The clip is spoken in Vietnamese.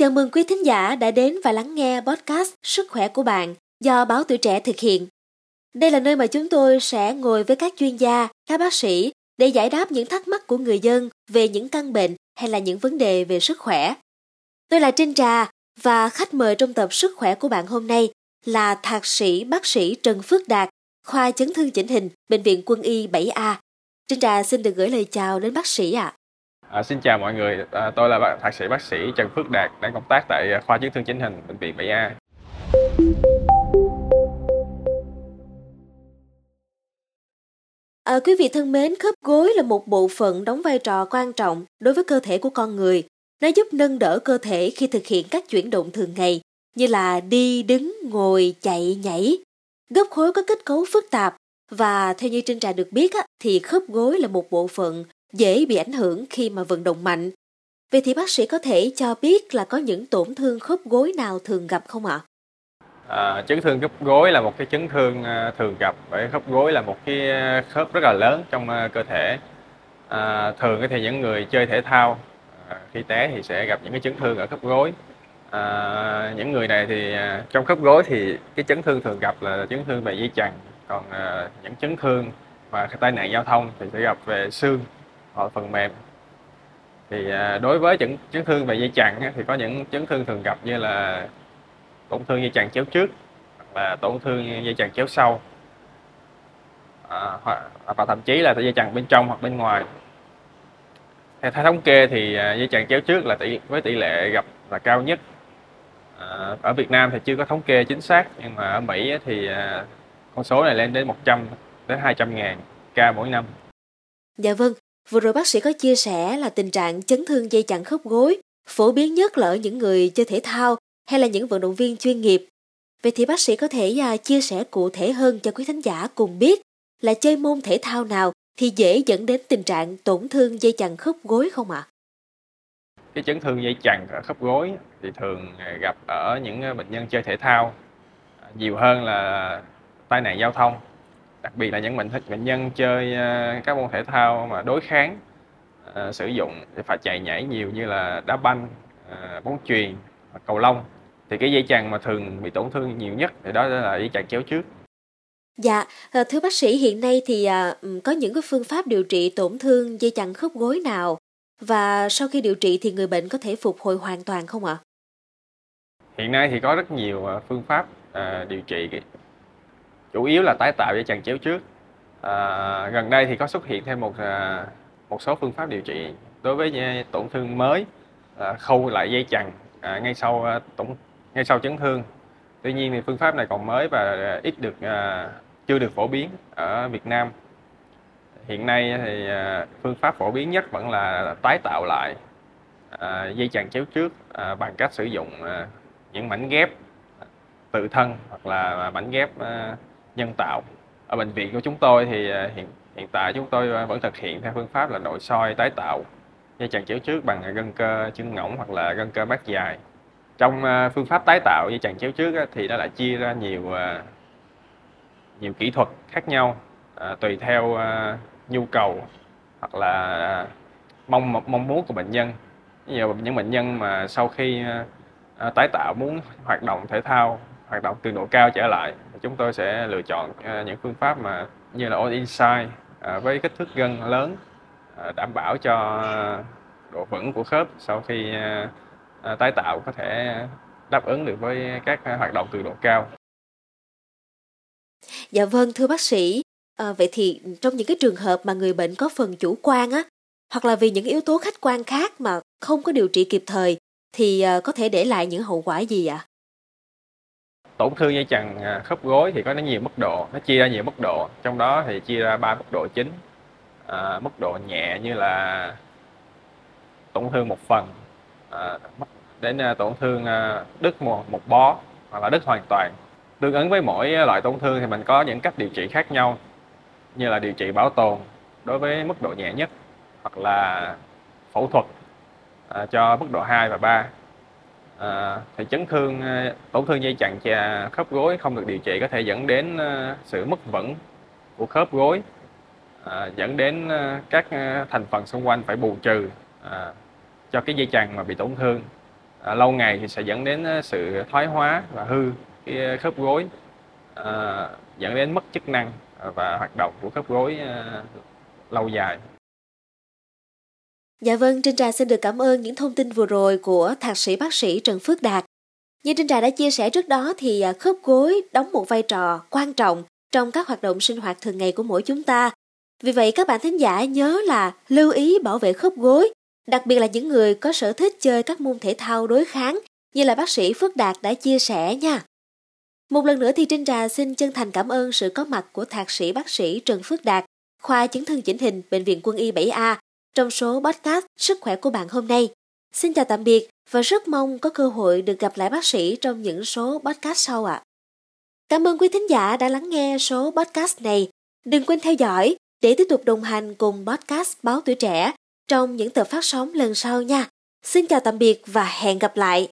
Chào mừng quý thính giả đã đến và lắng nghe podcast Sức khỏe của bạn do Báo Tuổi Trẻ thực hiện. Đây là nơi mà chúng tôi sẽ ngồi với các chuyên gia, các bác sĩ để giải đáp những thắc mắc của người dân về những căn bệnh hay là những vấn đề về sức khỏe. Tôi là Trinh Trà và khách mời trong tập Sức khỏe của bạn hôm nay là Thạc sĩ bác sĩ Trần Phước Đạt, khoa chấn thương chỉnh hình, Bệnh viện Quân y 7A. Trinh Trà xin được gửi lời chào đến bác sĩ ạ. À. À, xin chào mọi người, à, tôi là thạc sĩ bác sĩ Trần Phước Đạt đang công tác tại à, khoa chấn thương chỉnh hình bệnh viện 7A. À, quý vị thân mến, khớp gối là một bộ phận đóng vai trò quan trọng đối với cơ thể của con người. Nó giúp nâng đỡ cơ thể khi thực hiện các chuyển động thường ngày như là đi, đứng, ngồi, chạy, nhảy. Gấp khối có kết cấu phức tạp và theo như trên Trà được biết á, thì khớp gối là một bộ phận dễ bị ảnh hưởng khi mà vận động mạnh. Vậy thì bác sĩ có thể cho biết là có những tổn thương khớp gối nào thường gặp không ạ? À, chấn thương khớp gối là một cái chấn thương à, thường gặp bởi khớp gối là một cái à, khớp rất là lớn trong à, cơ thể. À, thường thì những người chơi thể thao khi té thì sẽ gặp những cái chấn thương ở khớp gối. À, những người này thì trong khớp gối thì cái chấn thương thường gặp là chấn thương về dây chằng, còn à, những chấn thương và tai nạn giao thông thì sẽ gặp về xương hoặc phần mềm. Thì à, đối với chấn chấn thương về dây chằng thì có những chấn thương thường gặp như là tổn thương dây chằng chéo trước và tổn thương dây chằng chéo sau. À, à, và thậm chí là dây chằng bên trong hoặc bên ngoài. Theo thống kê thì à, dây chằng chéo trước là tỷ với tỷ lệ gặp là cao nhất. À, ở Việt Nam thì chưa có thống kê chính xác nhưng mà ở Mỹ thì con số này lên đến 100 đến 200 ngàn ca mỗi năm. Dạ vâng, Vừa rồi bác sĩ có chia sẻ là tình trạng chấn thương dây chằng khớp gối phổ biến nhất là ở những người chơi thể thao hay là những vận động viên chuyên nghiệp. Vậy thì bác sĩ có thể à, chia sẻ cụ thể hơn cho quý thính giả cùng biết là chơi môn thể thao nào thì dễ dẫn đến tình trạng tổn thương dây chằng khớp gối không ạ? À? Cái chấn thương dây chằng ở khớp gối thì thường gặp ở những à, bệnh nhân chơi thể thao à, nhiều hơn là tai nạn giao thông đặc biệt là những bệnh bệnh nhân chơi ờ, các môn thể thao mà đối kháng uh, sử dụng phải chạy nhảy nhiều như là đá banh uh, bóng chuyền cầu lông thì cái dây chằng mà thường bị tổn thương nhiều nhất thì đó là dây chằng chéo trước Dạ, thưa bác sĩ hiện nay thì à, có những cái phương pháp điều trị tổn thương dây chằng khớp gối nào và sau khi điều trị thì người bệnh có thể phục hồi hoàn toàn không ạ? Hiện nay thì có rất nhiều phương pháp à, điều trị chủ yếu là tái tạo dây chằng chéo trước. À, gần đây thì có xuất hiện thêm một à, một số phương pháp điều trị đối với tổn thương mới à, khâu lại dây chằng à, ngay sau à, tổn ngay sau chấn thương. Tuy nhiên thì phương pháp này còn mới và à, ít được à, chưa được phổ biến ở Việt Nam. Hiện nay thì à, phương pháp phổ biến nhất vẫn là tái tạo lại à, dây chằng chéo trước à, bằng cách sử dụng à, những mảnh ghép tự thân hoặc là mảnh ghép à, nhân tạo ở bệnh viện của chúng tôi thì à, hiện hiện tại chúng tôi à, vẫn thực hiện theo phương pháp là nội soi tái tạo dây chằng chéo trước bằng gân cơ chân ngỗng hoặc là gân cơ bát dài. Trong à, phương pháp tái tạo dây chằng chéo trước thì nó lại chia ra nhiều nhiều kỹ thuật khác nhau tùy theo nhu cầu hoặc là mong mong muốn của bệnh nhân. Nhiều những bệnh nhân mà sau khi tái tạo muốn hoạt động thể thao hoạt động cường độ cao trở lại chúng tôi sẽ lựa chọn à, những phương pháp mà như là all inside à, với kích thước gân lớn à, đảm bảo cho độ vững của khớp sau khi tái tạo có thể đáp ứng được với các hoạt động cường độ cao. Dạ vâng thưa bác sĩ, à, vậy thì trong những cái trường hợp mà người bệnh có phần chủ quan á, hoặc là vì những yếu tố khách quan khác mà không có điều trị kịp thời thì có thể để lại những hậu quả gì ạ? À? Tổn thương dây chằng à, khớp gối thì có nó nhiều mức độ nó chia ra nhiều mức độ trong đó thì chia ra ba mức độ chính. À, mức độ nhẹ như là tổn thương một phần à, đến à, tổn thương à, đứt một, một bó hoặc là đứt hoàn toàn. Tương ứng với mỗi loại tổn thương thì mình có những cách điều trị khác nhau như là điều trị bảo tồn đối với mức độ nhẹ nhất hoặc là phẫu thuật à, cho mức độ 2 và 3 à, thì chấn thương ờ, tổn thương dây chằng chà khớp gối không được điều trị có thể dẫn đến ờ, sự mất vững của khớp gối à, dẫn đến các thành phần xung quanh phải bù trừ à, cho cái dây chằng mà bị tổn thương à, lâu ngày thì sẽ dẫn đến sự thoái hóa và hư cái khớp gối à, dẫn đến mất chức năng và hoạt động của khớp gối à, lâu dài. Dạ vâng, Trinh Trà xin được cảm ơn những thông tin vừa rồi của thạc sĩ bác sĩ Trần Phước Đạt. Như Trinh Trà đã chia sẻ trước đó thì à, khớp gối đóng một vai trò quan trọng trong các hoạt động sinh hoạt thường ngày của mỗi chúng ta. Vì vậy các bạn thính giả nhớ là lưu ý bảo vệ khớp gối, đặc biệt là những người có sở thích chơi các môn thể thao đối kháng như là bác sĩ Phước Đạt đã chia sẻ nha. Một lần nữa thì Trinh Trà xin chân thành cảm ơn sự có mặt của thạc sĩ bác sĩ Trần Phước Đạt, khoa chấn thương chỉnh hình Bệnh viện Quân y 7A trong số podcast Sức khỏe của bạn hôm nay. Xin chào tạm biệt và rất mong có cơ hội được gặp lại bác sĩ trong những số podcast sau ạ. À. Cảm ơn quý thính giả đã lắng nghe số podcast này. Đừng quên theo dõi để tiếp tục đồng hành cùng podcast Báo Tuổi Trẻ trong những tập phát sóng lần sau nha. Xin chào tạm biệt và hẹn gặp lại.